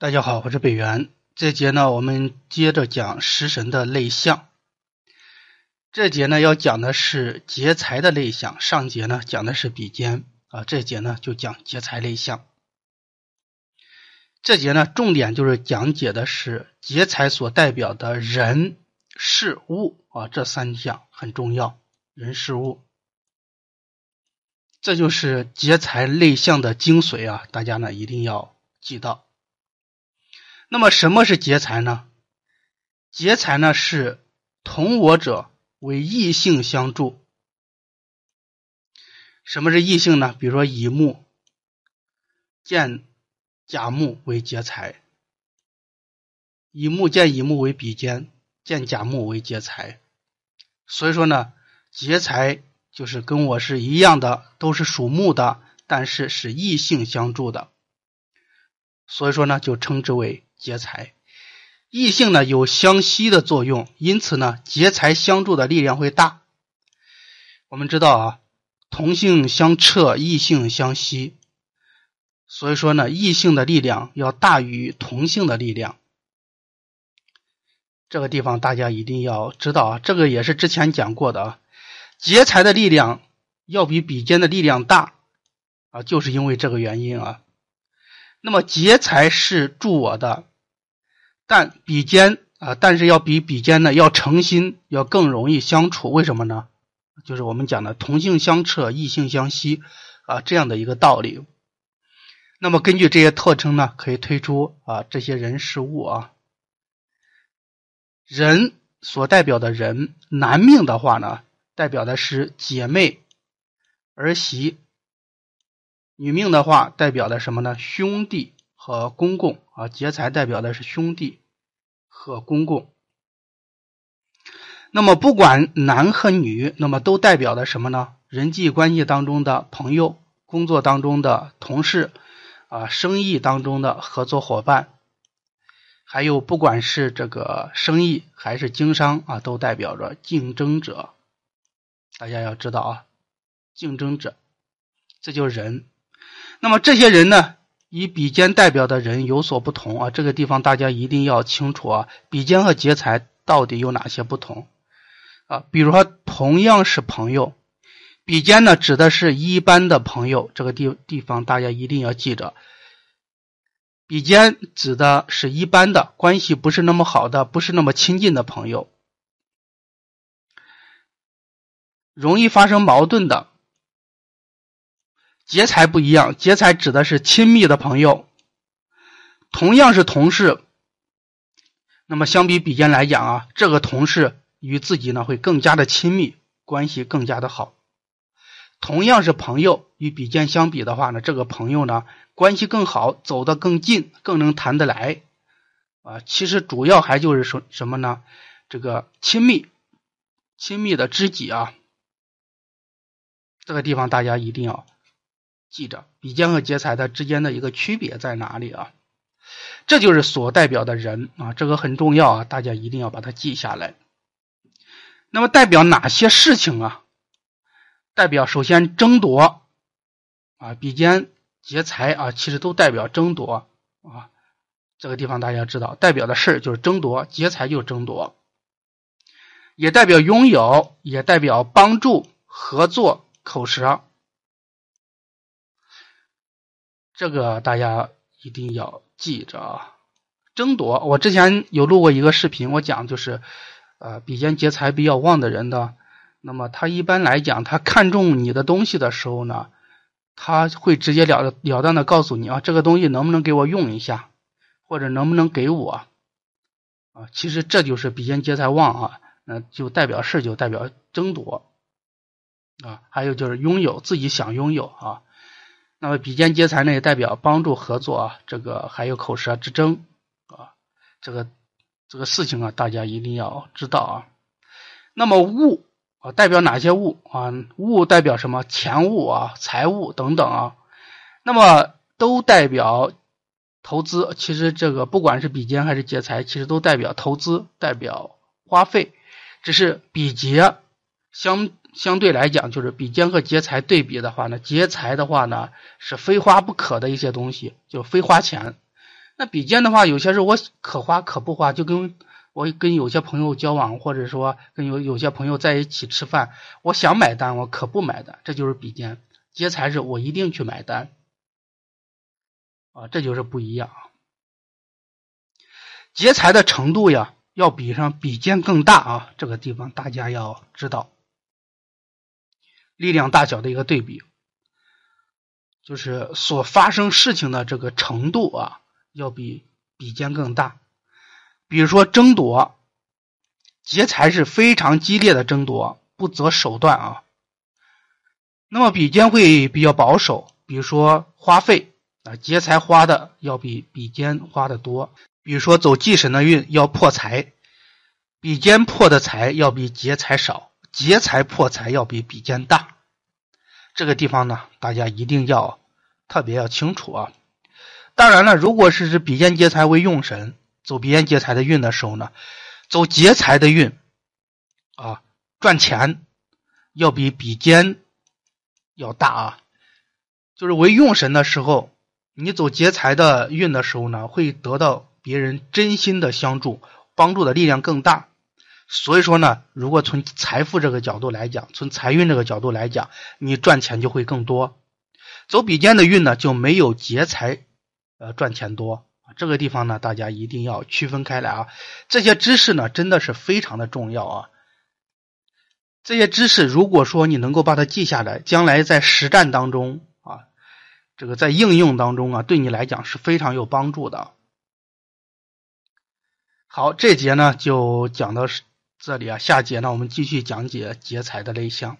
大家好，我是北元。这节呢，我们接着讲食神的类象。这节呢，要讲的是劫财的类象。上节呢，讲的是比肩啊，这节呢就讲劫财类象。这节呢，重点就是讲解的是劫财所代表的人、事、物啊，这三项很重要。人、事、物，这就是劫财类象的精髓啊！大家呢一定要记到。那么什么是劫财呢？劫财呢是同我者为异性相助。什么是异性呢？比如说乙木见甲木为劫财，乙木见乙木为比肩，见甲木为劫财。所以说呢，劫财就是跟我是一样的，都是属木的，但是是异性相助的。所以说呢，就称之为。劫财，异性呢有相吸的作用，因此呢劫财相助的力量会大。我们知道啊，同性相斥，异性相吸，所以说呢异性的力量要大于同性的力量。这个地方大家一定要知道啊，这个也是之前讲过的啊，劫财的力量要比比肩的力量大啊，就是因为这个原因啊。那么劫财是助我的。但比肩啊，但是要比比肩呢要诚心，要更容易相处。为什么呢？就是我们讲的同性相斥，异性相吸啊这样的一个道理。那么根据这些特征呢，可以推出啊这些人事物啊。人所代表的人，男命的话呢，代表的是姐妹、儿媳；女命的话，代表的什么呢？兄弟和公共啊。劫财代表的是兄弟。和公共，那么不管男和女，那么都代表的什么呢？人际关系当中的朋友，工作当中的同事，啊，生意当中的合作伙伴，还有不管是这个生意还是经商啊，都代表着竞争者。大家要知道啊，竞争者，这就是人。那么这些人呢？以比肩代表的人有所不同啊，这个地方大家一定要清楚啊。比肩和劫财到底有哪些不同啊？比如说，同样是朋友，比肩呢指的是一般的朋友，这个地地方大家一定要记着。比肩指的是一般的关系，不是那么好的，不是那么亲近的朋友，容易发生矛盾的。劫财不一样，劫财指的是亲密的朋友，同样是同事，那么相比比肩来讲啊，这个同事与自己呢会更加的亲密，关系更加的好。同样是朋友，与比肩相比的话呢，这个朋友呢关系更好，走得更近，更能谈得来啊。其实主要还就是说什么呢？这个亲密，亲密的知己啊，这个地方大家一定要。记着，比肩和劫财它之间的一个区别在哪里啊？这就是所代表的人啊，这个很重要啊，大家一定要把它记下来。那么代表哪些事情啊？代表首先争夺啊，比肩劫财啊，其实都代表争夺啊。这个地方大家知道，代表的事就是争夺，劫财就是争夺，也代表拥有，也代表帮助、合作、口舌。这个大家一定要记着啊！争夺，我之前有录过一个视频，我讲就是，呃，比肩劫财比较旺的人呢，那么他一般来讲，他看中你的东西的时候呢，他会直截了了当的告诉你啊，这个东西能不能给我用一下，或者能不能给我啊？其实这就是比肩劫财旺啊，那就代表是就代表争夺啊，还有就是拥有自己想拥有啊。那么比肩劫财呢，也代表帮助合作啊，这个还有口舌之争啊，这个这个事情啊，大家一定要知道啊。那么物啊，代表哪些物啊？物代表什么？钱物啊，财物等等啊。那么都代表投资。其实这个不管是比肩还是劫财，其实都代表投资，代表花费。只是比劫相。相对来讲，就是比肩和劫财对比的话呢，劫财的话呢是非花不可的一些东西，就非花钱。那比肩的话，有些时候我可花可不花，就跟我跟有些朋友交往，或者说跟有有些朋友在一起吃饭，我想买单，我可不买单，这就是比肩。劫财是我一定去买单，啊，这就是不一样。劫财的程度呀，要比上比肩更大啊，这个地方大家要知道，力量大小的一个对比，就是所发生事情的这个程度啊，要比比肩更大。比如说争夺，劫财是非常激烈的争夺，不择手段啊。那么比肩会比较保守，比如说花费啊，劫财花的要比比肩花的多。比如说走忌神的运要破财，比肩破的财要比劫财少，劫财破财要比比肩大。这个地方呢，大家一定要特别要清楚啊。当然了，如果是比肩劫财为用神，走比肩劫财的运的时候呢，走劫财的运啊，赚钱要比比肩。要大啊，就是为用神的时候，你走劫财的运的时候呢，会得到别人真心的相助，帮助的力量更大。所以说呢，如果从财富这个角度来讲，从财运这个角度来讲，你赚钱就会更多。走比肩的运呢，就没有劫财，呃，赚钱多。这个地方呢，大家一定要区分开来啊。这些知识呢，真的是非常的重要啊。这些知识，如果说你能够把它记下来，将来在实战当中啊，这个在应用当中啊，对你来讲是非常有帮助的。好，这节呢就讲到这里啊，下节呢我们继续讲解劫财的类象。